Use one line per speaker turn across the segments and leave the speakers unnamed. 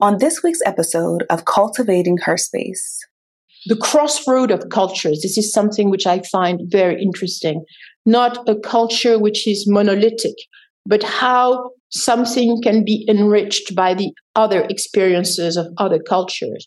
On this week's episode of Cultivating Her Space,
the crossroad of cultures. This is something which I find very interesting. Not a culture which is monolithic, but how something can be enriched by the other experiences of other cultures.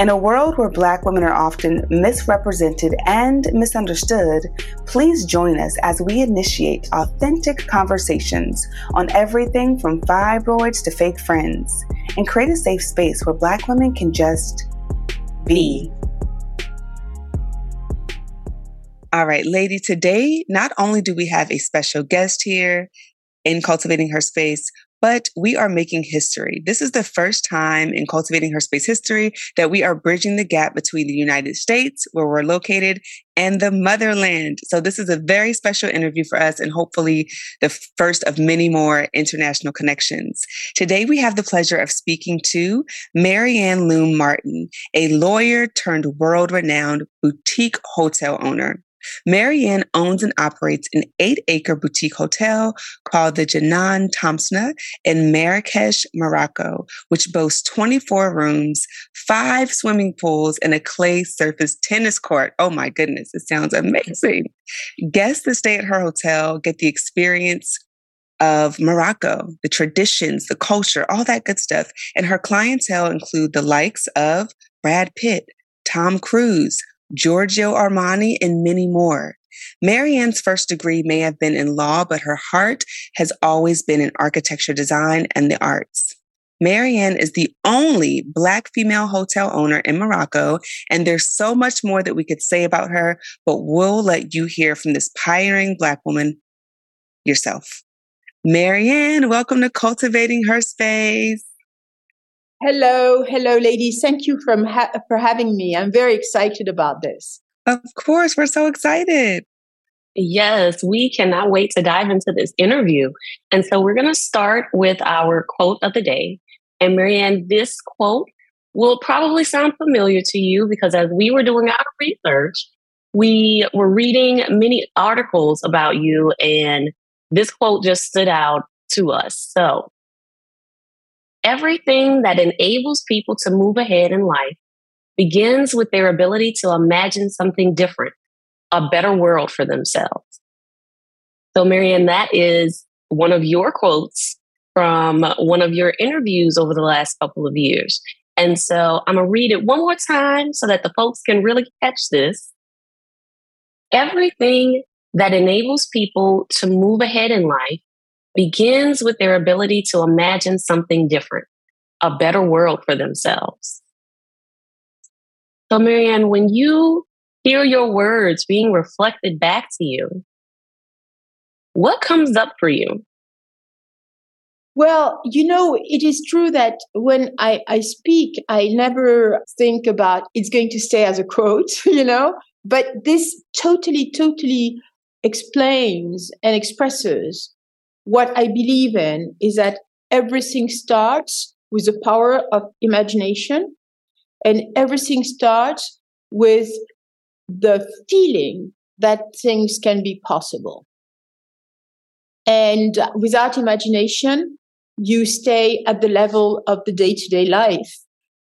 In a world where Black women are often misrepresented and misunderstood, please join us as we initiate authentic conversations on everything from fibroids to fake friends and create a safe space where Black women can just be. All right, lady, today not only do we have a special guest here in Cultivating Her Space, but we are making history. This is the first time in cultivating her space history that we are bridging the gap between the United States, where we're located, and the motherland. So, this is a very special interview for us and hopefully the first of many more international connections. Today, we have the pleasure of speaking to MeryAnne Loum-Martin, a lawyer turned world renowned boutique hotel owner. MeryAnne owns and operates an eight acre boutique hotel called the Jnane Tamsna in Marrakesh, Morocco, which boasts 24 rooms, five swimming pools, and a clay surface tennis court. Oh my goodness, it sounds amazing. Guests that stay at her hotel get the experience of Morocco, the traditions, the culture, all that good stuff. And her clientele include the likes of Brad Pitt, Tom Cruise, Giorgio Armani, and many more. MeryAnne's first degree may have been in law, but her heart has always been in architecture design and the arts. MeryAnne is the only Black female hotel owner in Morocco, and there's so much more that we could say about her, but we'll let you hear from this pioneering Black woman yourself. MeryAnne, welcome to Cultivating Her Space.
Hello, hello, ladies. Thank you from ha- for having me. I'm very excited about this.
Of course, we're so excited.
Yes, we cannot wait to dive into this interview. And so we're going to start with our quote of the day. And MeryAnne, this quote will probably sound familiar to you because as we were doing our research, we were reading many articles about you, and this quote just stood out to us. So Everything that enables people to move ahead in life begins with their ability to imagine something different, a better world for themselves. So, MeryAnne, that is one of your quotes from one of your interviews over the last couple of years. And so I'm going to read it one more time so that the folks can really catch this. Everything that enables people to move ahead in life begins with their ability to imagine something different, a better world for themselves. So, MeryAnne, when you hear your words being reflected back to you, what comes up for you?
Well, you know, it is true that when I, I speak, I never think about it's going to stay as a quote, you know, but this totally, totally explains and expresses what I believe in is that everything starts with the power of imagination and everything starts with the feeling that things can be possible. And without imagination, you stay at the level of the day to day life.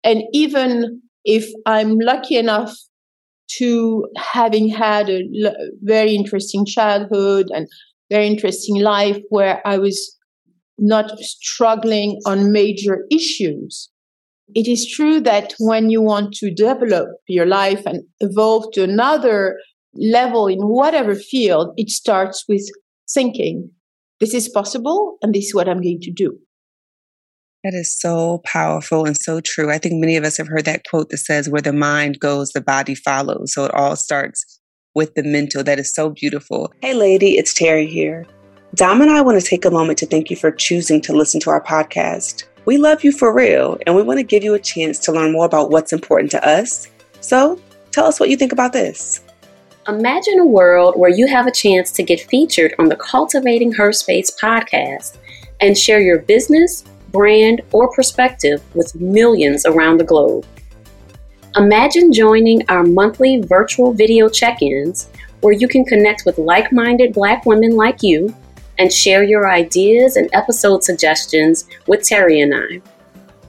And even if I'm lucky enough to having had a very interesting childhood and very interesting life where I was not struggling on major issues. It is true that when you want to develop your life and evolve to another level in whatever field, it starts with thinking. this is possible and this is what I'm going to do.
That is so powerful and so true. I think many of us have heard that quote that says, Where the mind goes, the body follows. So it all starts with the mental. That is so beautiful. Hey, lady, it's Terri here. Dom and I want to take a moment to thank you for choosing to listen to our podcast. We love you for real, and we want to give you a chance to learn more about what's important to us. So tell us what you think about this.
Imagine a world where you have a chance to get featured on the Cultivating Her Space podcast and share your business, brand, or perspective with millions around the globe. Imagine joining our monthly virtual video check ins where you can connect with like minded Black women like you and share your ideas and episode suggestions with Terri and I.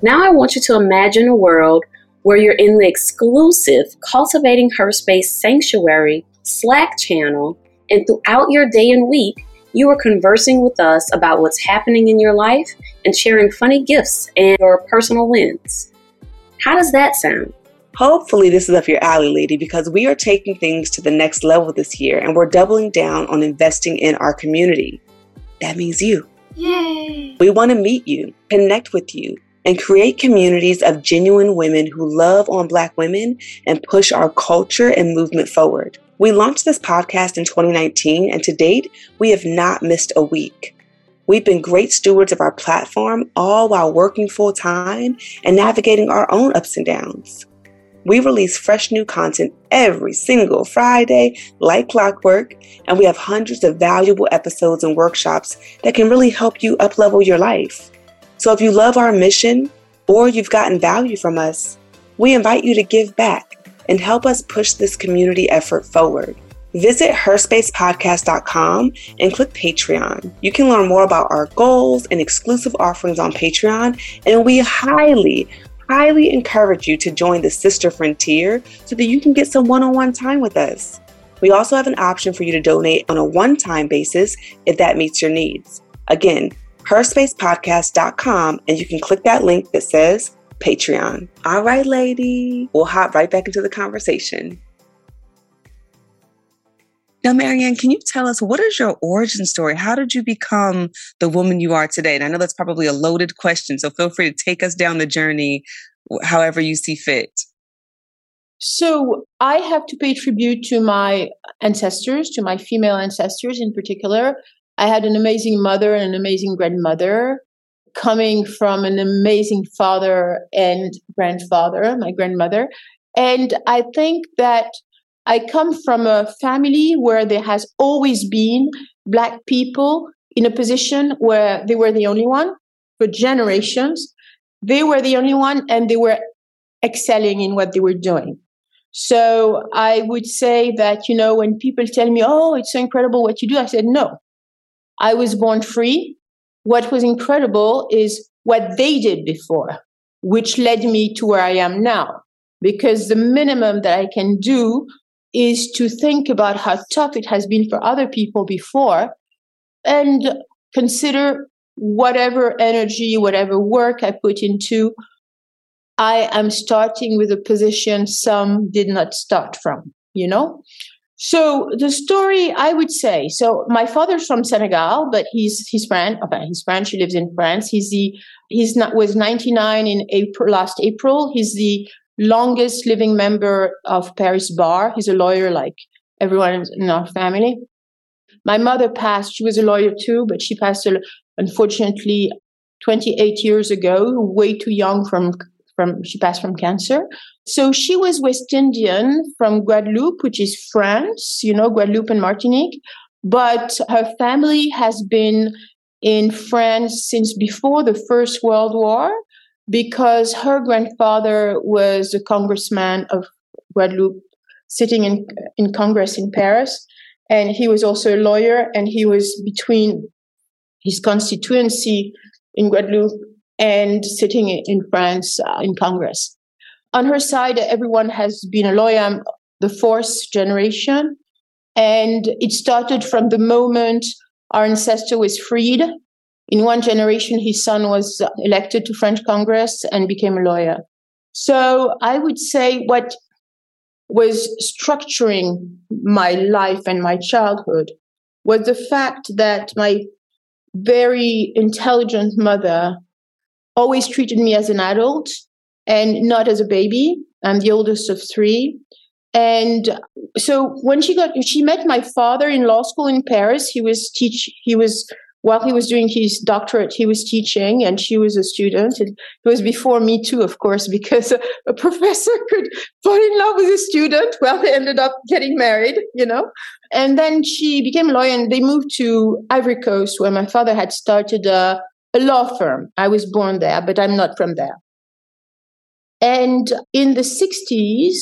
Now I want you to imagine a world where you're in the exclusive Cultivating Her Space Sanctuary Slack channel, and throughout your day and week, you are conversing with us about what's happening in your life and sharing funny gifts and your personal wins. How does that sound?
Hopefully, this is up your alley, lady, because we are taking things to the next level this year and we're doubling down on investing in our community. That means you.
Yay!
We want to meet you, connect with you, and create communities of genuine women who love on Black women and push our culture and movement forward. We launched this podcast in 2019, and to date, we have not missed a week. We've been great stewards of our platform, all while working full time and navigating our own ups and downs. We release fresh new content every single Friday, like clockwork, and we have hundreds of valuable episodes and workshops that can really help you uplevel your life. So if you love our mission or you've gotten value from us, we invite you to give back and help us push this community effort forward. Visit herspacepodcast.com and click Patreon. You can learn more about our goals and exclusive offerings on Patreon, and we highly, highly encourage you to join the Sister Frontier so that you can get some one on one time with us. We also have an option for you to donate on a one time basis if that meets your needs. Again, herspacepodcast.com, and you can click that link that says Patreon. All right, lady, we'll hop right back into the conversation. Now, MeryAnne, can you tell us what is your origin story? How did you become the woman you are today? And I know that's probably a loaded question, so feel free to take us down the journey however you see fit.
So, I have to pay tribute to my ancestors, to my female ancestors in particular. I had an amazing mother and an amazing grandmother coming from an amazing father and grandfather, my grandmother. And I think that I come from a family where there has always been Black people in a position where they were the only one for generations. They were the only one and they were excelling in what they were doing. So I would say that, you know, when people tell me, oh, it's so incredible what you do, I said, no, I was born free what was incredible is what they did before, which led me to where I am now. Because the minimum that I can do is to think about how tough it has been for other people before and consider whatever energy, whatever work I put into, I am starting with a position some did not start from, you know? So the story, I would say, so my father's from Senegal, but he's he's French. Oh, okay, he's French. He lives in France. He's the he's not was 99 in April last April. He's the longest living member of Paris Bar. He's a lawyer, like everyone in our family. My mother passed. She was a lawyer too, but she passed unfortunately 28 years ago, way too young from from she passed from cancer. So she was West Indian from Guadeloupe, which is France, you know, Guadeloupe and Martinique. But her family has been in France since before the First World War because her grandfather was a congressman of Guadeloupe sitting in, in Congress in Paris. And he was also a lawyer, and he was between his constituency in Guadeloupe and sitting in France uh, in Congress. On her side, everyone has been a lawyer, the fourth generation. And it started from the moment our ancestor was freed. In one generation, his son was elected to French Congress and became a lawyer. So I would say what was structuring my life and my childhood was the fact that my very intelligent mother always treated me as an adult and not as a baby. I'm the oldest of three. And so when she got, she met my father in law school in Paris. He was teach, he was while he was doing his doctorate, he was teaching and she was a student. It, was before me too, of course, because a, a, professor could fall in love with a student. Well, they ended up getting married, you know. And then she became a lawyer and they moved to Ivory Coast where my father had started a, a law firm. I was born there, but I'm not from there. And in the 60s,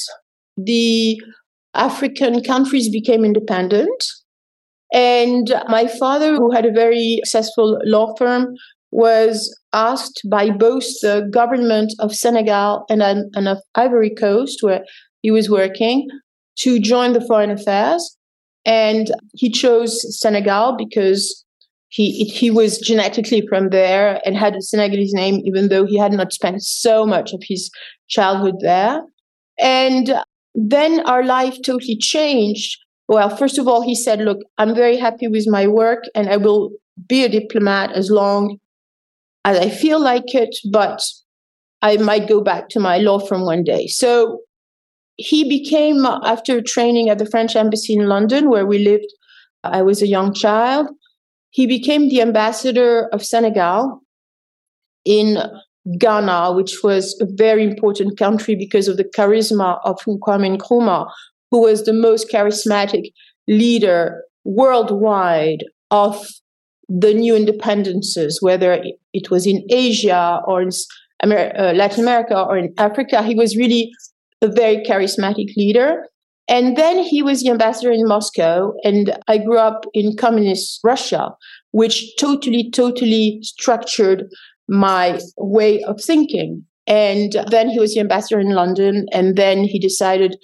the African countries became independent and my father, who had a very successful law firm, was asked by both the government of Senegal and, and of Ivory Coast, where he was working, to join the foreign affairs. And he chose Senegal because he he was genetically from there and had a Senegalese name, even though he had not spent so much of his childhood there. And then our life totally changed well, first of all, he said, Look, I'm very happy with my work and I will be a diplomat as long as I feel like it, but I might go back to my law firm one day. So he became, after training at the French embassy in London, where we lived, I was a young child, he became the ambassador of Senegal in Ghana, which was a very important country because of the charisma of Kwame Nkrumah, who was the most charismatic leader worldwide of the new independences, whether it was in Asia or in Amer- uh, Latin America or in Africa. He was really a very charismatic leader. And then he was the ambassador in Moscow, and I grew up in communist Russia, which totally, totally structured my way of thinking. And then he was the ambassador in London, and then he decided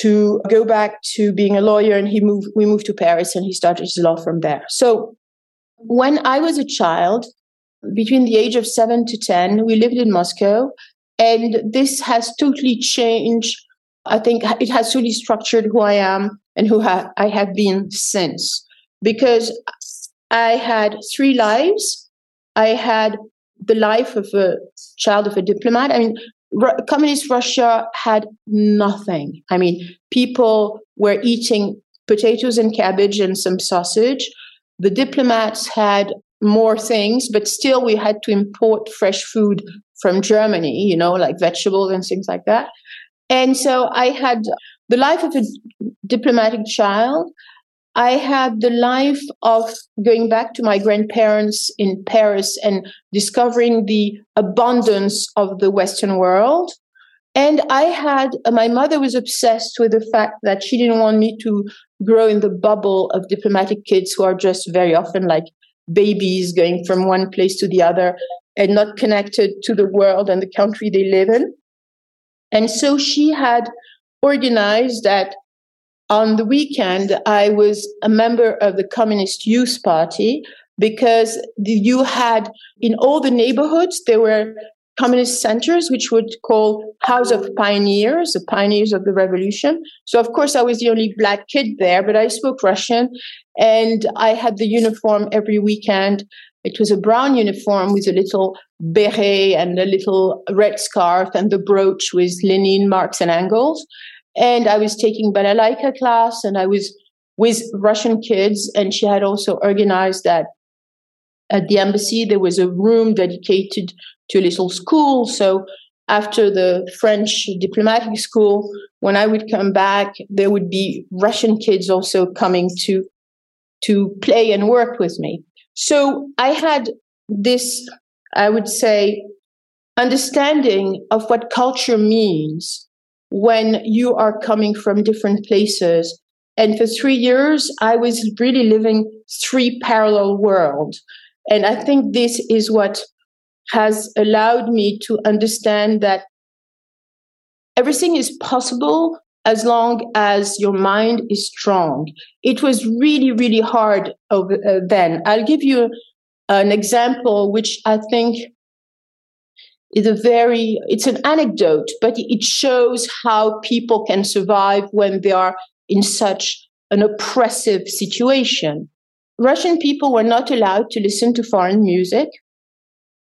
to go back to being a lawyer and he moved we moved to Paris and he started his law firm there. So when I was a child, between the age of 7 to 10, we lived in Moscow and this has totally changed I think it has totally structured who I am and who ha- I have been since because I had three lives. I had the life of a child of a diplomat. I mean, communist Russia had nothing. I mean, people were eating potatoes and cabbage and some sausage. The diplomats had more things, but still we had to import fresh food from Germany, you know, like vegetables and things like that. And so I had the life of a diplomatic child. I had the life of going back to my grandparents in Paris and discovering the abundance of the Western world. And I had, my mother was obsessed with the fact that she didn't want me to grow in the bubble of diplomatic kids who are just very often like babies going from one place to the other and not connected to the world and the country they live in. And so she had organized that on the weekend, I was a member of the Communist Youth Party because you had in all the neighborhoods, there were communist centers, which would call House of Pioneers, the pioneers of the revolution. So, of course, I was the only black kid there, but I spoke Russian and I had the uniform every weekend. It was a brown uniform with a little beret and a little red scarf and the brooch with Lenin, Marx, and Engels and I was taking balalaika class and I was with Russian kids and she had also organized that at the embassy there was a room dedicated to a little school. So after the French diplomatic school when I would come back there would be Russian kids also coming to to play and work with me. So I had this I would say understanding of what culture means when you are coming from different places. And for three years, I was really living three parallel worlds. And I think this is what has allowed me to understand that everything is possible as long as your mind is strong. It was really, really hard over, uh, then. I'll give you an example, which I think is a very it's an anecdote but it shows how people can survive when they are in such an oppressive situation Russian people were not allowed to listen to foreign music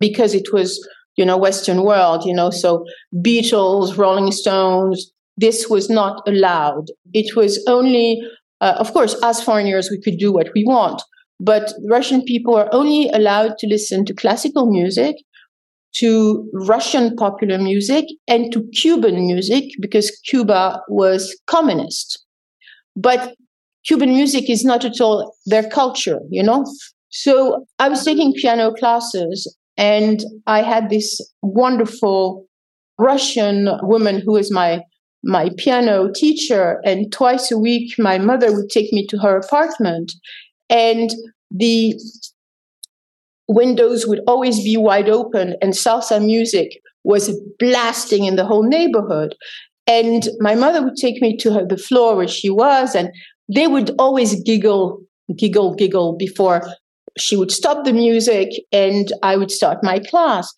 because it was, you know, Western world, you know, so Beatles, Rolling Stones, this was not allowed. It was only, uh, of course, as foreigners, we could do what we want, but Russian people are only allowed to listen to classical music, to Russian popular music, and to Cuban music because Cuba was communist. But Cuban music is not at all their culture, you know? So I was taking piano classes and I had this wonderful Russian woman who was my my piano teacher and twice a week my mother would take me to her apartment and the windows would always be wide open and salsa music was blasting in the whole neighborhood and my mother would take me to her, the floor where she was and they would always giggle, giggle, giggle before she would stop the music and I would start my class.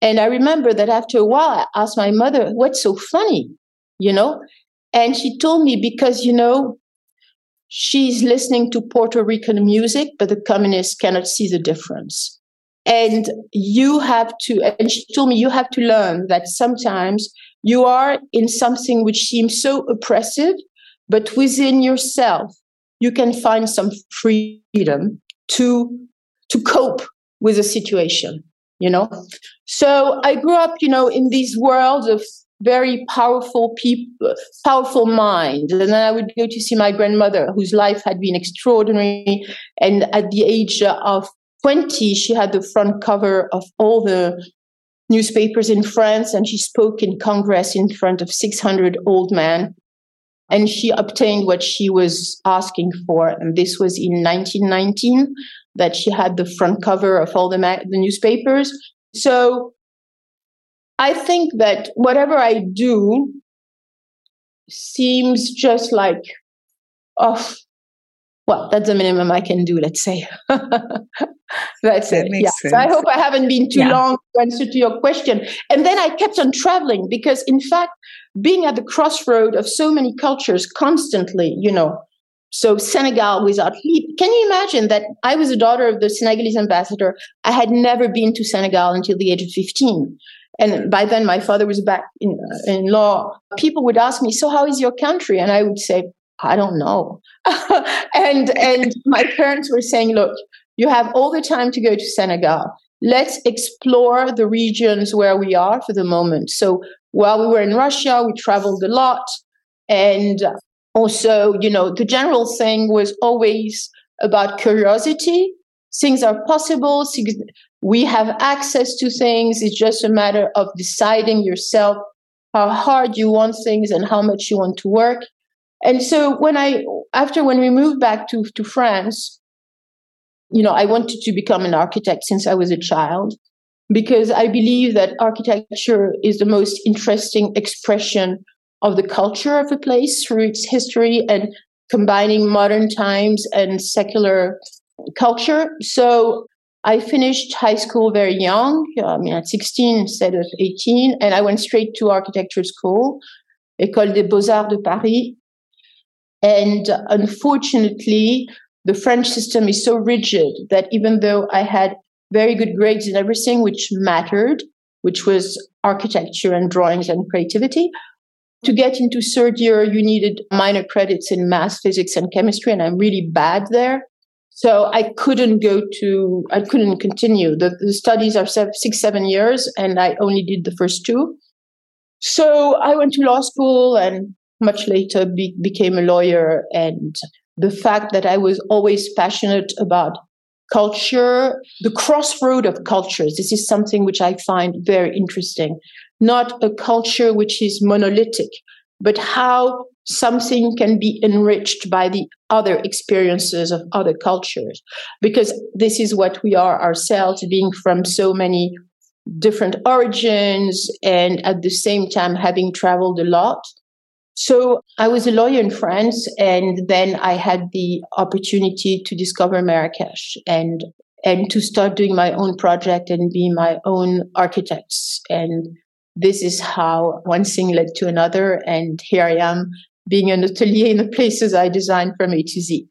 And I remember that after a while, I asked my mother, What's so funny? You know? And she told me, Because, you know, she's listening to Puerto Rican music, but the communists cannot see the difference. And you have to, and she told me, you have to learn that sometimes you are in something which seems so oppressive but within yourself you can find some freedom to to cope with a situation you know? So i grew up you know in these worlds of very powerful people powerful mind. And then i would go to see my grandmother whose life had been extraordinary. And at the age of 20 she had the front cover of all the newspapers in france and she spoke in congress in front of 600 old men and she obtained what she was asking for. And this was in 1919 that she had the front cover of all the, ma- the newspapers. So I think that whatever I do seems just like, oh, well, that's the minimum I can do, let's say. that's
that
it. Yeah. So I hope I haven't been too yeah. long to answer to your question. And then I kept on traveling because, in fact, being at the crossroad of so many cultures constantly, you know, so Senegal without Can you imagine that I was a daughter of the Senegalese ambassador? I had never been to Senegal until the age of 15. And by then, my father was back in, uh, in law. People would ask me, So, how is your country? And I would say, I don't know. and, and my parents were saying, Look, you have all the time to go to Senegal. Let's explore the regions where we are for the moment. So, while we were in Russia, we traveled a lot. And also, you know, the general thing was always about curiosity. Things are possible. We have access to things. It's just a matter of deciding yourself how hard you want things and how much you want to work. And so when I, after when we moved back to, to France, you know, I wanted to become an architect since I was a child because I believe that architecture is the most interesting expression of the culture of a place through its history and combining modern times and secular culture. So I finished high school very young, I mean at 16 instead of 18, and I went straight to architecture school, École des Beaux-Arts de Paris. And unfortunately, the French system is so rigid that even though I had very good grades in everything which mattered, which was architecture and drawings and creativity. To get into third year, you needed minor credits in math, physics, and chemistry, and I'm really bad there. So I couldn't go to, I couldn't continue. The, the studies are six, seven years, and I only did the first two. So I went to law school and much later be, became a lawyer. And the fact that I was always passionate about culture, the crossroad of cultures. This is something which I find very interesting. Not a culture which is monolithic, but how something can be enriched by the other experiences of other cultures. Because this is what we are ourselves, being from so many different origins and at the same time having traveled a lot. So I was a lawyer in France, and then I had the opportunity to discover Marrakesh and and to start doing my own project and be my own architects. And this is how one thing led to another, and here I am being an atelier in the places I designed from A to Z.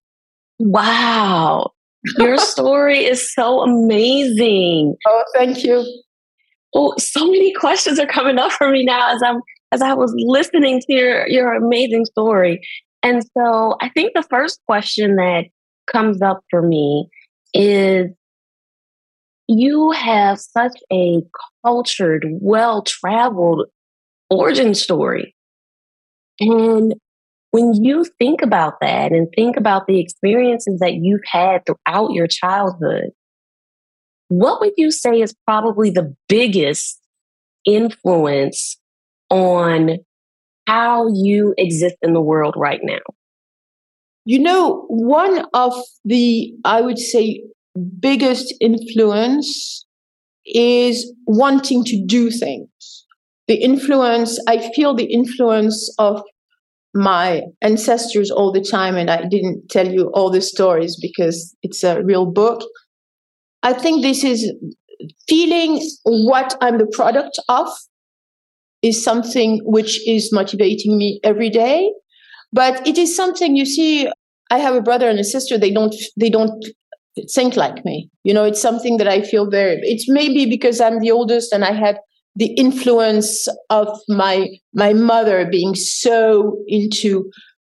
Wow. Your story is so amazing.
Oh, thank you.
Oh, so many questions are coming up for me now as I'm as I was listening to your your amazing story. And so I think the first question that comes up for me is you have such a cultured, well traveled origin story. And when you think about that and think about the experiences that you've had throughout your childhood, what would you say is probably the biggest influence on how you exist in the world right now?
You know, one of the, I would say, biggest influence is wanting to do things. The influence, I feel the influence of my ancestors all the time, and I didn't tell you all the stories because it's a real book. I think this is feeling what I'm the product of is something which is motivating me every day. But it is something you see. I have a brother and a sister. They don't. They don't think like me. You know, it's something that I feel very. It's maybe because I'm the oldest and I had the influence of my my mother being so into.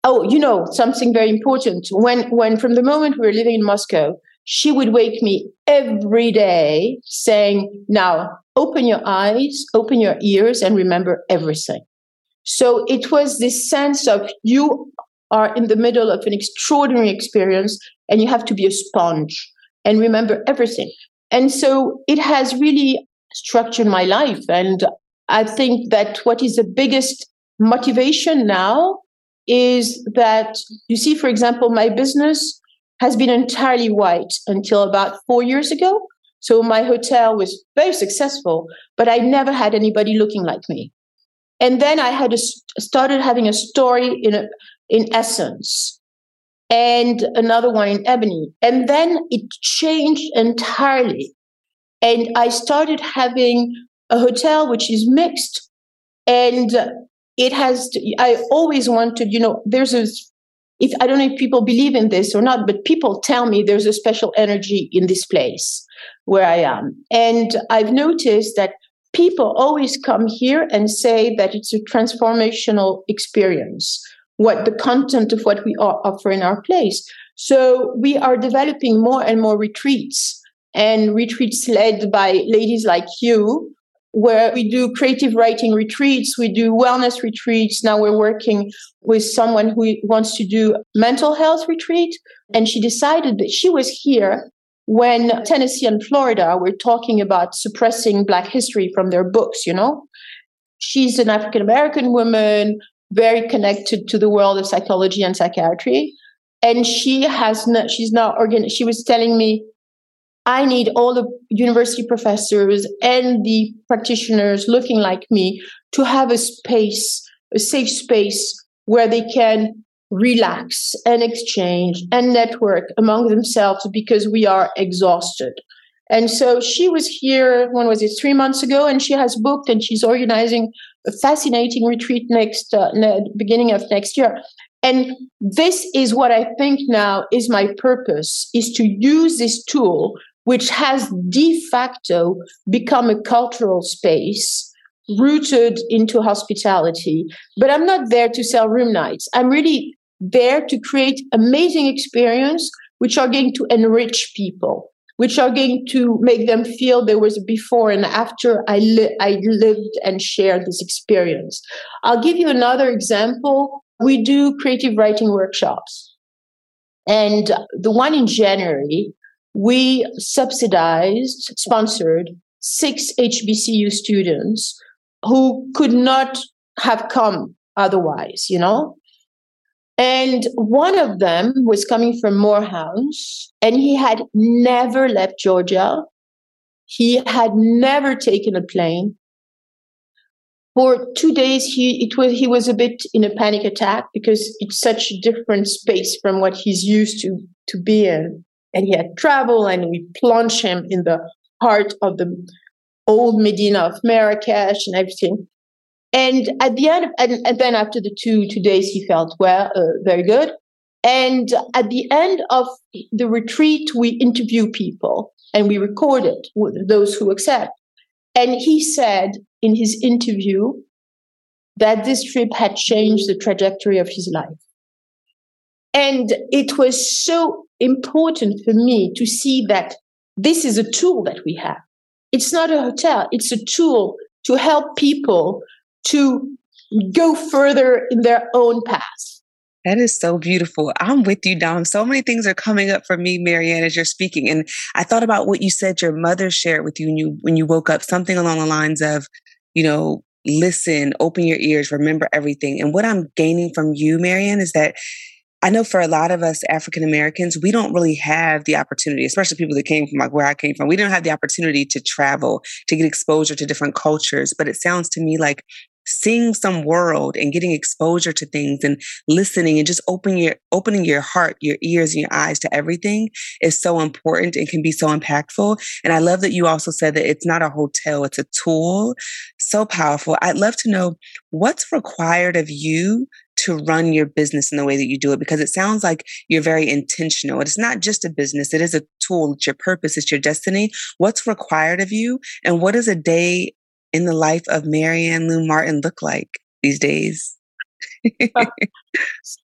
Oh, you know, something very important. When when from the moment we were living in Moscow, she would wake me every day saying, Now open your eyes, open your ears, and remember everything. So it was this sense of you are in the middle of an extraordinary experience and you have to be a sponge and remember everything. And so it has really structured my life. And I think that what is the biggest motivation now is that you see, for example, my business has been entirely white until about four years ago. So my hotel was very successful, but I never had anybody looking like me. And then I had a, started having a story in a, in Essence and another one in Ebony. And then it changed entirely. And I started having a hotel which is mixed. And it has, to, I always wanted, you know, there's a if I don't know if people believe in this or not, but people tell me there's a special energy in this place where I am. And I've noticed that people always come here and say that it's a transformational experience, what the content of what we offer in our place. So we are developing more and more retreats and retreats led by ladies like you where we do creative writing retreats, we do wellness retreats. Now we're working with someone who wants to do mental health retreat. And she decided that she was here when Tennessee and Florida were talking about suppressing Black history from their books, you know? She's an African American woman, very connected to the world of psychology and psychiatry. And she has, not, she's now organ, she was telling me I need all the university professors and the practitioners looking like me to have a space, a safe space where they can relax and exchange and network among themselves because we are exhausted. And so she was here, when was it, three months ago, and she has booked and she's organizing a fascinating retreat next, uh, beginning of next year. And this is what I think now is my purpose, is to use this tool which has de facto become a cultural space rooted into hospitality. But I'm not there to sell room nights. I'm really there to create amazing experience which are going to enrich people which are going to make them feel there was a before and after I, li- I lived and shared this experience. I'll give you another example. We do creative writing workshops. And the one in January we subsidized, sponsored six HBCU students who could not have come otherwise, you know? And one of them was coming from Morehouse, and he had never left Georgia. He had never taken a plane. For two days, he it was he was a bit in a panic attack because it's such a different space from what he's used to to be in and he had travel and we plunged him in the heart of the old Medina of Marrakesh and everything. And at the end, and, and, then after the two two days, he felt well, uh, very good. And at the end of the retreat, we interview people and we record it with those who accept. And he said in his interview that this trip had changed the trajectory of his life. And it was so important for me to see that this is a tool that we have. It's not a hotel, it's a tool to help people to go further in their own path.
That is so beautiful. I'm with you, Dom. So many things are coming up for me, MeryAnne, as you're speaking. And I thought about what you said your mother shared with you when you when you woke up, something along the lines of, you know, listen, open your ears, remember everything. And what I'm gaining from you, MeryAnne, is that I know for a lot of us African Americans, we don't really have the opportunity, especially people that came from like where I came from. We don't have the opportunity to travel, to get exposure to different cultures. But it sounds to me like seeing some world and getting exposure to things and listening and just opening your opening your heart, your ears and your eyes to everything is so important and can be so impactful. And I love that you also said that it's not a hotel, it's a tool. So powerful. I'd love to know what's required of you to run your business in the way that you do it because it sounds like you're very intentional. It's not just a business, it is a tool, it's your purpose, it's your destiny. What's required of you? And what does a day in the life of MeryAnne Loum-Martin look like these days?
Uh,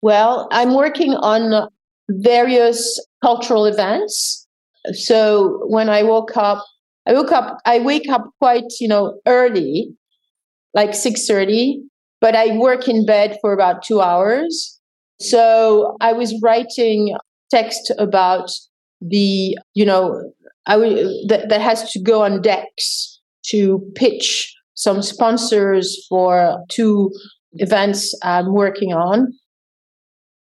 well, I'm working on various cultural events. So when I woke up, I woke up, I wake up quite, you know, early, like 6:30 but I work in bed for about two hours. So I was writing text about the, you know, I w- that, that has to go on decks to pitch some sponsors for two events I'm working on.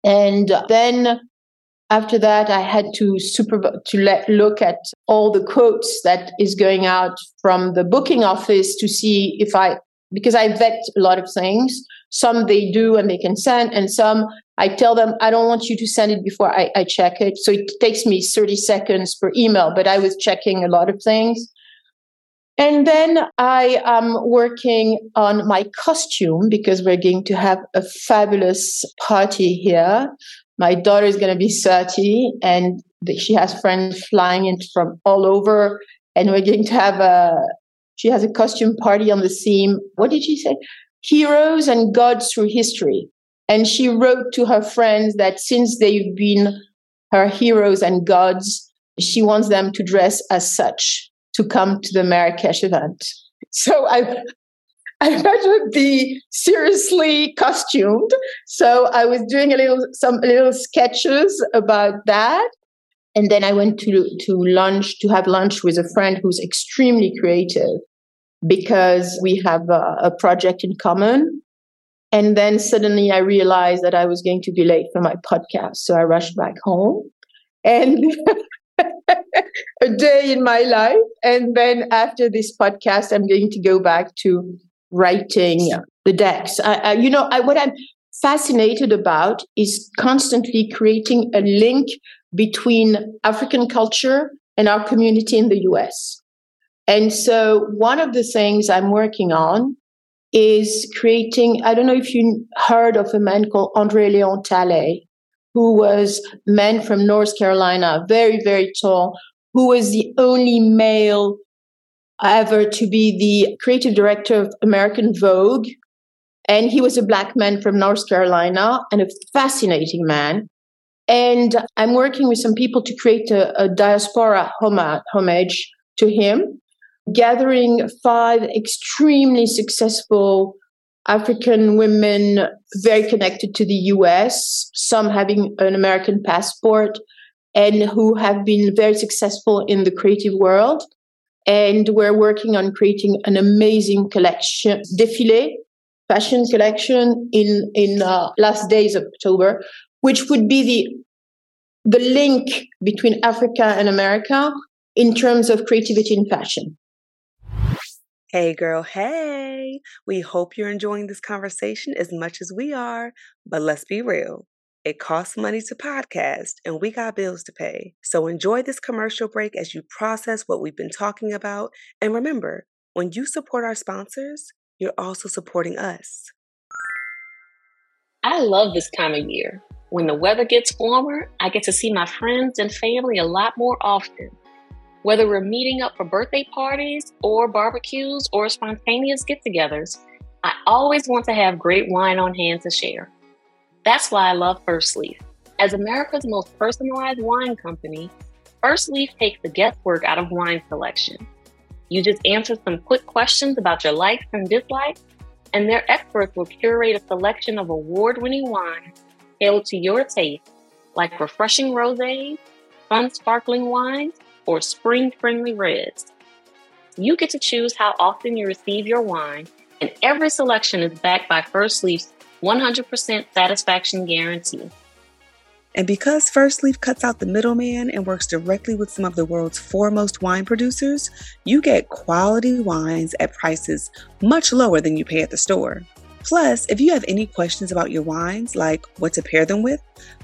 And then after that, I had to super to let look at all the quotes that is going out from the booking office to see if I because I vet a lot of things. Some they do and they can send, and some I tell them I don't want you to send it before I, I check it. So it takes me 30 seconds per email, but I was checking a lot of things. And then I am working on my costume because we're going to have a fabulous party here. My daughter is going to be 30 and she has friends flying in from all over. And we're going to have a, she has a costume party on the theme. What did she say? Heroes and gods through history. And she wrote to her friends that since they've been her heroes and gods, she wants them to dress as such to come to the Marrakesh event. So I, I to be seriously costumed. So I was doing a little some little sketches about that. And then I went to, to lunch, to have lunch with a friend who's extremely creative because we have a, a project in common. And then suddenly I realized that I was going to be late for my podcast. So I rushed back home and a day in my life. And then after this podcast, I'm going to go back to writing the decks. I, I, you know, I, what I'm fascinated about is constantly creating a link between African culture and our community in the US. And so one of the things I'm working on is creating, I don't know if you heard of a man called Andre Leon Talley, who was a man from North Carolina, very, very tall, who was the only male ever to be the creative director of American Vogue. And he was a black man from North Carolina and a fascinating man. And I'm working with some people to create a, a diaspora homage to him, gathering five extremely successful African women very connected to the US, some having an American passport, and who have been very successful in the creative world. And we're working on creating an amazing collection, défilé, fashion collection in in uh, last days of October, which would be the the link between Africa and America in terms of creativity and fashion.
Hey, girl, hey. We hope you're enjoying this conversation as much as we are, but let's be real. It costs money to podcast, and we got bills to pay. So enjoy this commercial break as you process what we've been talking about. And remember, when you support our sponsors, you're also supporting us.
I love this time of year When the weather gets warmer, I get to see my friends and family a lot more often. Whether we're meeting up for birthday parties or barbecues or spontaneous get togethers, I always want to have great wine on hand to share. That's why I love First Leaf. As America's most personalized wine company, First Leaf takes the guesswork out of wine selection. You just answer some quick questions about your likes and dislikes, and their experts will curate a selection of award winning wines tailored to your taste, like refreshing rosés, fun sparkling wines, or spring friendly reds. You get to choose how often you receive your wine, and every selection is backed by First Leaf's 100% satisfaction guarantee.
And because First Leaf cuts out the middleman and works directly with some of the world's foremost wine producers, you get quality wines at prices much lower than you pay at the store. Plus, if you have any questions about your wines, like what to pair them with,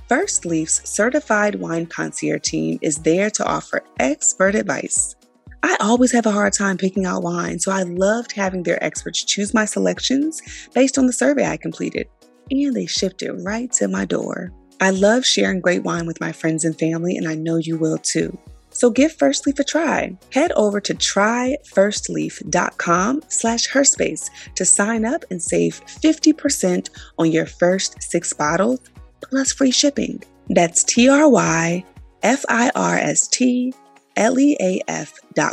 First Leaf's certified wine concierge team is there to offer expert advice. I always have a hard time picking out wine, so I loved having their experts choose my selections based on the survey I completed, and they shipped it right to my door. I love sharing great wine with my friends and family, and I know you will too. So give First Leaf a try. Head over to tryfirstleaf.com slash herspace to sign up and save 50% on your first six bottles plus free shipping. That's T-R-Y-F-I-R-S-T-L-E-A-F dot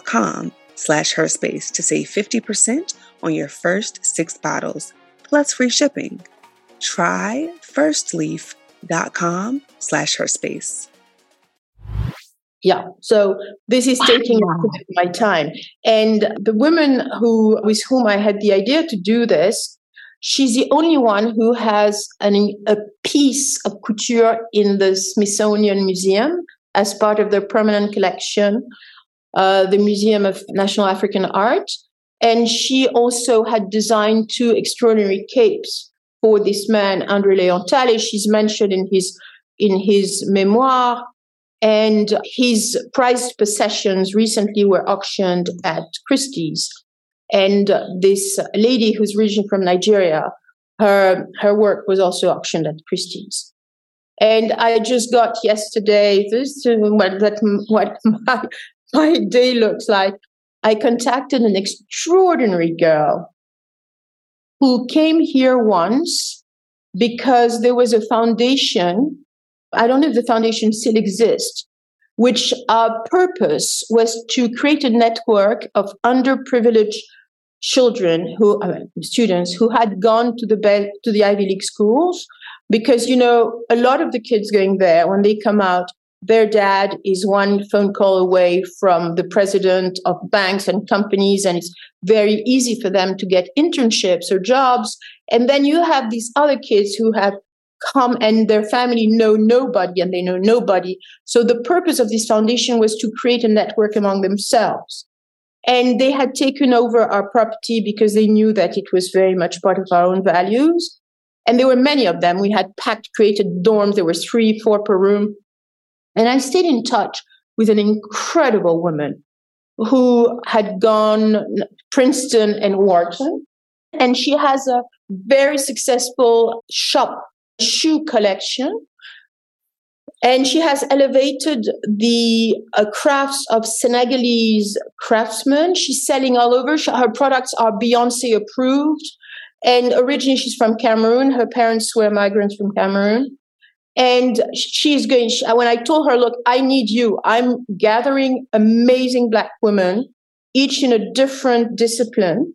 com slash herspace to save 50% on your first six bottles plus free shipping. Try First Leaf dot com slash herspace.
Yeah. So this is taking wow. my time. And the woman who with whom I had the idea to do this, she's the only one who has an, a piece of couture in the Smithsonian Museum as part of their permanent collection, uh, the Museum of National African Art. And she also had designed two extraordinary capes for this man, Andre Leon Talley. She's mentioned in his in his memoir. And his prized possessions recently were auctioned at Christie's. And this lady who's originally from Nigeria, her her work was also auctioned at Christie's. And I just got yesterday this what that what my my day looks like. I contacted an extraordinary girl who came here once because there was a foundation. I don't know if the foundation still exists, which our purpose was to create a network of underprivileged children who uh, students who had gone to the to the Ivy League schools because you know a lot of the kids going there when they come out their dad is one phone call away from the president of banks and companies, and it's very easy for them to get internships or jobs. And then you have these other kids who have come and their family know nobody and they know nobody. So the purpose of this foundation was to create a network among themselves. And they had taken over our property because they knew that it was very much part of our own values. And there were many of them. We had packed, created dorms. There were three, four per room. And I stayed in touch with an incredible woman who had gone Princeton and Wharton. And she has a very successful shop shoe collection. And she has elevated the uh, crafts of Senegalese craftsmen. She's selling all over. Her products are Beyonce approved. And originally, she's from Cameroon. Her parents were migrants from Cameroon. And she's going when i told her look i need you. I'm gathering amazing black women each in a different discipline.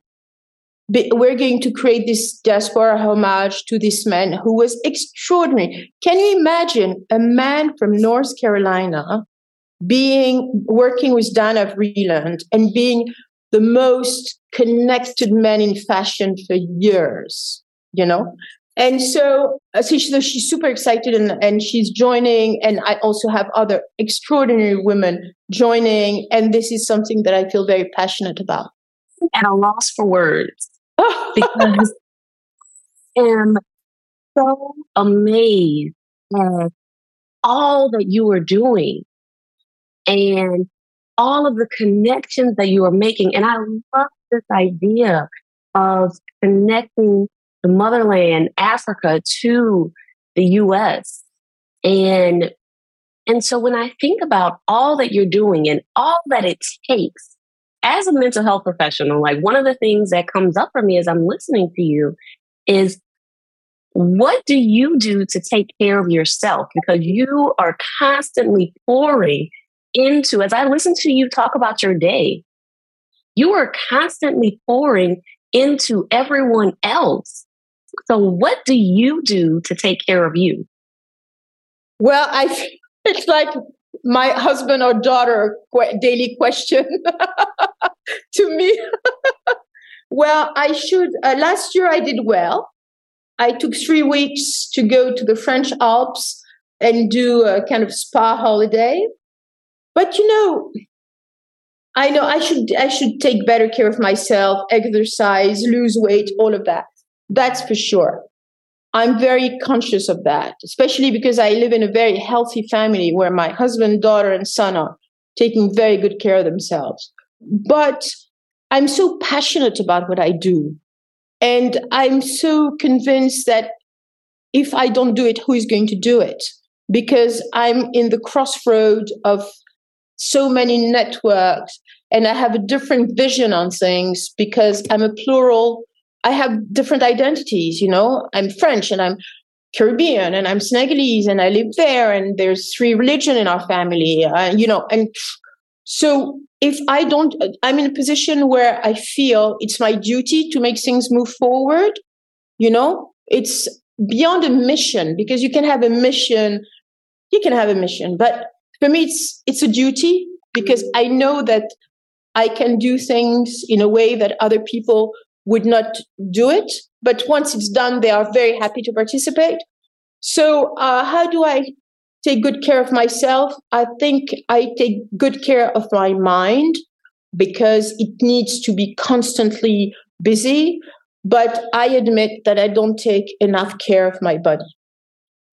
We're going to create this diaspora homage to this man who was extraordinary. Can you imagine a man from north carolina being working with Diana Vreeland and being the most connected man in fashion for years you know and so, so she's super excited and, and she's joining. And I also have other extraordinary women joining. And this is something that I feel very passionate about.
At a loss for words because I am so amazed at all that you are doing and all of the connections that you are making. And I love this idea of connecting the motherland, Africa, to the US. And and so when I think about all that you're doing and all that it takes as a mental health professional, like one of the things that comes up for me as I'm listening to you is what do you do to take care of yourself? Because you are constantly pouring into, as I listen to you talk about your day, you are constantly pouring into everyone else. So, what do you do to take care of you?
Well, I it's like my husband or daughter daily question to me. well, I should. Uh, last year I did well. I took three weeks to go to the French Alps and do a kind of spa holiday. But you know, I know I should I should take better care of myself, exercise, lose weight, all of that. That's for sure. I'm very conscious of that, especially because I live in a very healthy family where my husband, daughter, and son are taking very good care of themselves. But I'm so passionate about what I do. And I'm so convinced that if I don't do it, who is going to do it? Because I'm in the crossroad of so many networks and I have a different vision on things because I'm a plural. I have different identities, you know. I'm French and I'm Caribbean and I'm Senegalese and I live there and there's three religion in our family, uh, you know. And so if I don't, I'm in a position where I feel it's my duty to make things move forward. You know, it's beyond a mission because you can have a mission, you can have a mission, but for me it's it's a duty because i know that i can do things in a way that other people would not do it. But once it's done they are very happy to participate. So uh, how do i take good care of myself? I think i take good care of my mind because it needs to be constantly busy. But i admit that i don't take enough care of my body.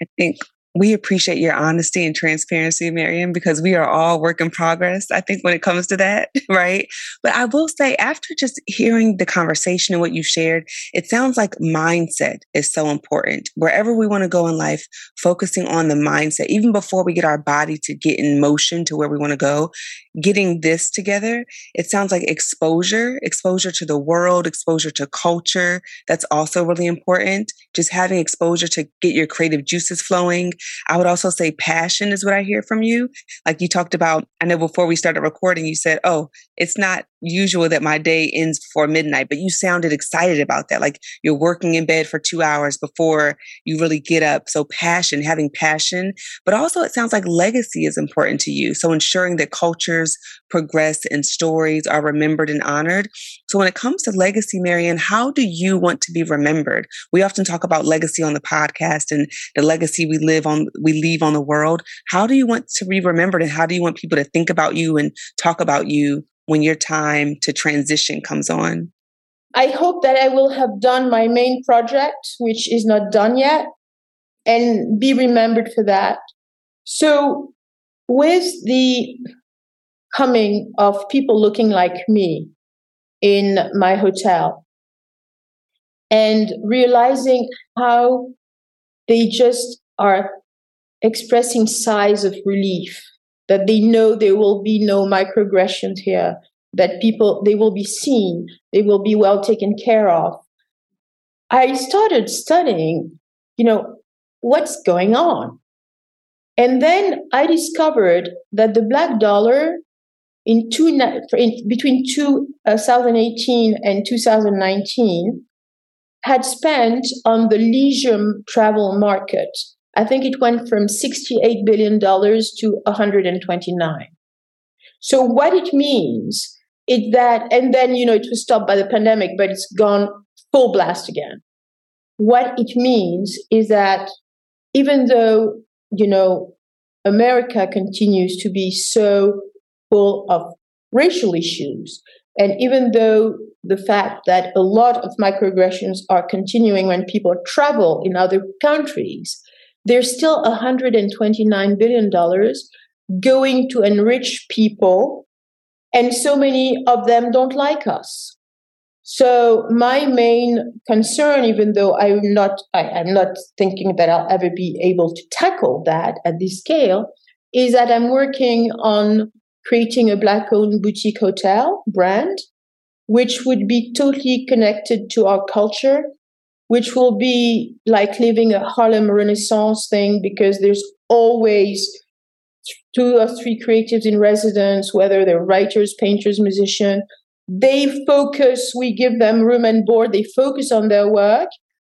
I think we appreciate your honesty and transparency, MeryAnne, because we are all work in progress, I think, when it comes to that, right? But I will say, after just hearing the conversation and what you shared, it sounds like mindset is so important. Wherever we want to go in life, focusing on the mindset, even before we get our body to get in motion to where we want to go, getting this together, it sounds like exposure, exposure to the world, exposure to culture. That's also really important. Just having exposure to get your creative juices flowing. I would also say passion is what I hear from you. Like you talked about, I know before we started recording, you said, oh, it's not usual that my day ends before midnight, but you sounded excited about that. Like you're working in bed for two hours before you really get up. So passion, having passion, but also it sounds like legacy is important to you. So ensuring that cultures progress and stories are remembered and honored. So when it comes to legacy, MeryAnne, how do you want to be remembered? We often talk about legacy on the podcast and the legacy we live on, we leave on the world. How do you want to be remembered and how do you want people to think about you and talk about you when your time to transition comes on?
I hope that I will have done my main project, which is not done yet, and be remembered for that. So, with the coming of people looking like me in my hotel and realizing how they just are expressing sighs of relief that they know there will be no microaggressions here, that people, they will be seen, they will be well taken care of. I started studying, you know, what's going on. And then I discovered that the black dollar in two, in, between 2018 uh, and 2019 had spent on the leisure travel market I think it went from $68 billion to 129. So what it means is that, and then, you know, it was stopped by the pandemic, but it's gone full blast again. What it means is that even though, you know, America continues to be so full of racial issues, and even though the fact that a lot of microaggressions are continuing when people travel in other countries, there's still $129 billion going to enrich people, and so many of them don't like us. So my main concern, even though I'm not, I, am not thinking that I'll ever be able to tackle that at this scale, is that I'm working on creating a black-owned boutique hotel brand, which would be totally connected to our culture, which will be like living a Harlem Renaissance thing because there's always two or three creatives in residence, whether they're writers, painters, musicians. They focus, we give them room and board, they focus on their work,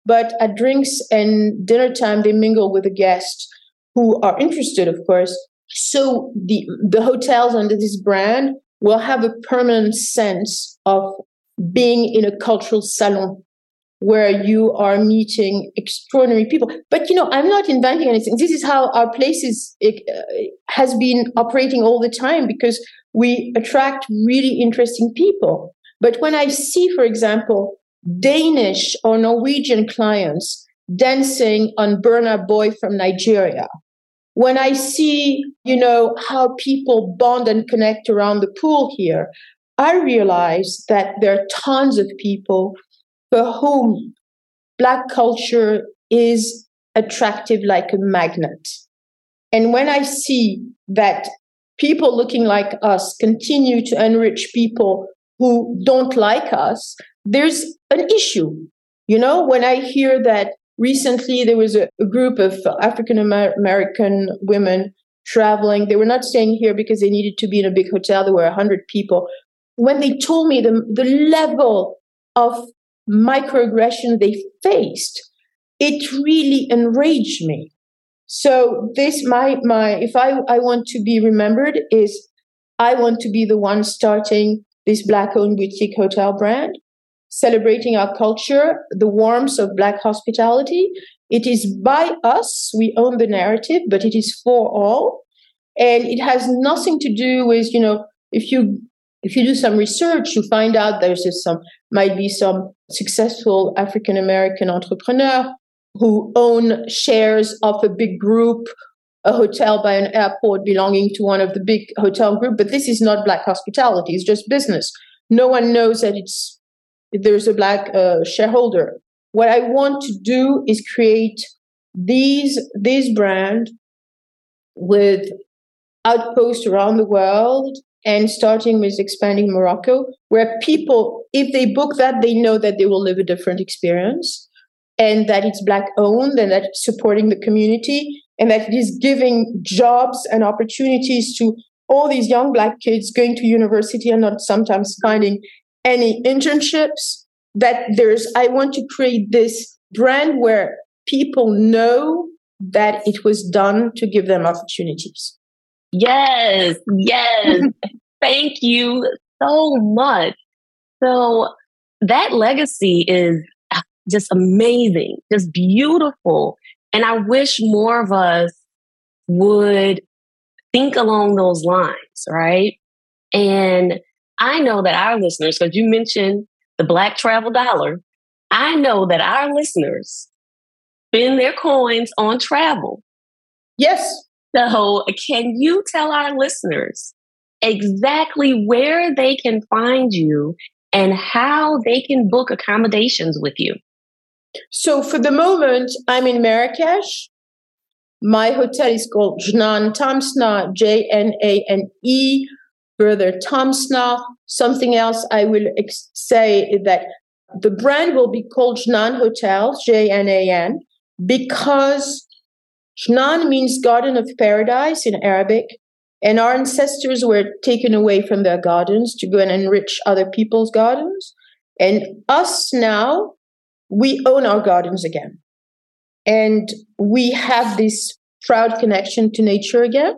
but at drinks and dinner time, they mingle with the guests who are interested, of course. So the, the hotels under this brand will have a permanent sense of being in a cultural salon where you are meeting extraordinary people. But you know, I'm not inventing anything. This is how our places it, uh, has been operating all the time because we attract really interesting people. But when I see, for example, Danish or Norwegian clients dancing on Burna Boy from Nigeria, when I see, you know, how people bond and connect around the pool here, I realize that there are tons of people for whom Black culture is attractive like a magnet. And when I see that people looking like us continue to enrich people who don't like us, there's an issue. You know, when I hear that recently there was a, a group of African American women traveling, they were not staying here because they needed to be in a big hotel, there were 100 people. When they told me the, the level of microaggression they faced, it really enraged me. So this my my if I, I want to be remembered is I want to be the one starting this black owned boutique hotel brand, celebrating our culture, the warmth of black hospitality. It is by us, we own the narrative, but it is for all. And it has nothing to do with, you know, if you if you do some research, you find out there's some might be some successful African American entrepreneur who own shares of a big group, a hotel by an airport belonging to one of the big hotel group. But this is not black hospitality; it's just business. No one knows that it's there's a black uh, shareholder. What I want to do is create these these brand with outposts around the world and starting with expanding Morocco, where people, if they book that, they know that they will live a different experience and that it's black owned and that it's supporting the community and that it is giving jobs and opportunities to all these young black kids going to university and not sometimes finding any internships that there's i want to create this brand where people know that it was done to give them opportunities
Yes, yes. Thank you so much. So that legacy is just amazing, just beautiful. And I wish more of us would think along those lines, right? And I know that our listeners, because you mentioned the Black Travel Dollar, I know that our listeners spend their coins on travel.
Yes.
So, can you tell our listeners exactly where they can find you and how they can book accommodations with you?
So, for the moment, I'm in Marrakesh. My hotel is called Jnane Tamsna, J N A N E, further Tamsna. Something else I will ex- say that the brand will be called Jnan Hotels, J N A N, because Jnane means garden of paradise in Arabic, and our ancestors were taken away from their gardens to go and enrich other people's gardens. And us now, we own our gardens again. And we have this proud connection to nature again.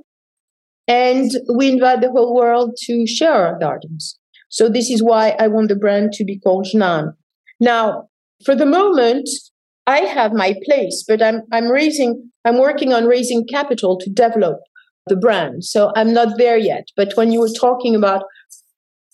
And we invite the whole world to share our gardens. So this is why I want the brand to be called Jnane. Now, for the moment, I have my place, but I'm I'm raising I'm working on raising capital to develop the brand. So I'm not there yet. But when you were talking about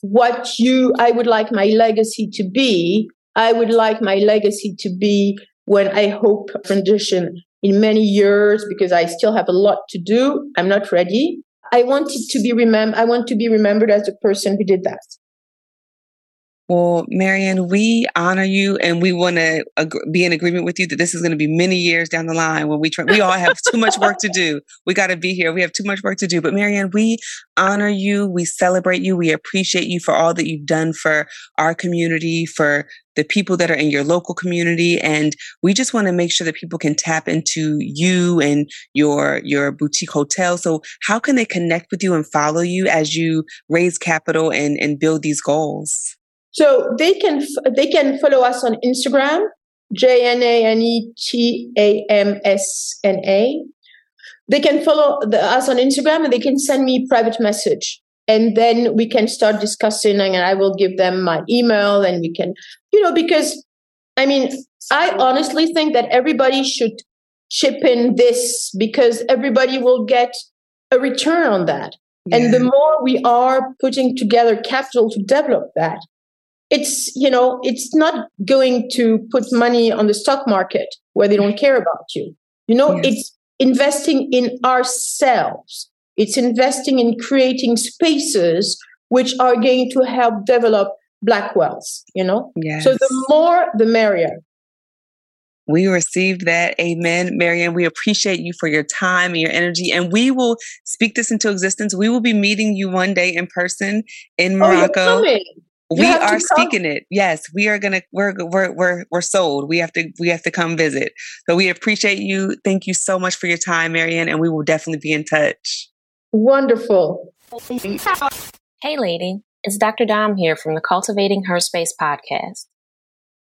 what you I would like my legacy to be, I would like my legacy to be when I hope transition in many years because I still have a lot to do. I'm not ready. I want it to be remembered. I want to be remembered as the person who did that.
Well, MeryAnne, we honor you and we want to ag- be in agreement with you that this is going to be many years down the line when we try. We all have too much work to do. We got to be here. We have too much work to do. But MeryAnne, we honor you. We celebrate you. We appreciate you for all that you've done for our community, for the people that are in your local community. And we just want to make sure that people can tap into you and your, your boutique hotel. So how can they connect with you and follow you as you raise capital and, and build these goals?
So they can they can follow us on Instagram, J N A N E T A M S N A. They can follow the, us on Instagram and they can send me private message, and then we can start discussing. And I will give them my email, and we can, you know, because I mean, I honestly think that everybody should chip in this because everybody will get a return on that. Yeah. And the more we are putting together capital to develop that, it's you know it's not going to put money on the stock market where they don't care about you you know yes. it's investing in ourselves it's investing in creating spaces which are going to help develop black wealth you know yes. so the more the merrier
we received that. Amen. MeryAnne, we appreciate you for your time and your energy. And we will speak this into existence. We will be meeting you one day in person in oh, Morocco. Oh, we are speaking it. Yes, we are gonna. We're we're we're we're sold. We have to we have to come visit. So we appreciate you. Thank you so much for your time, MeryAnne, and we will definitely be in touch.
Wonderful.
Hey, lady, it's Dr. Dom here from the Cultivating Her Space podcast.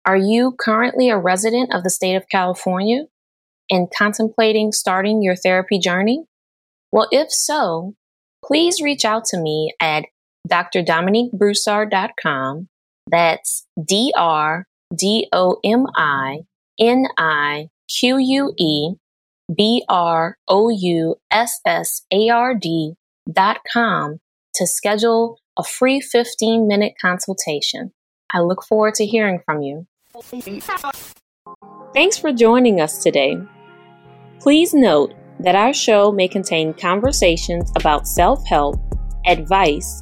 Are you currently a resident of the state of California and contemplating starting your therapy journey? Well, if so, please reach out to me at drdominiquebroussard.com. That's D R D O M I N I Q U E B R O U S S A R D dot com to schedule a free 15 minute consultation. I look forward to hearing from you. Thanks for joining us today. Please note that our show may contain conversations about self help, advice,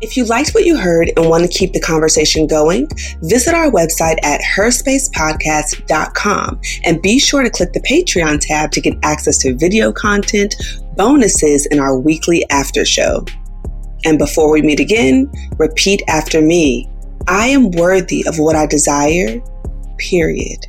If you liked what you heard and want to keep the conversation going, visit our website at herspacepodcast.com and be sure to click the Patreon tab to get access to video content, bonuses, and our weekly after show. And before we meet again, repeat after me I am worthy of what I desire, period.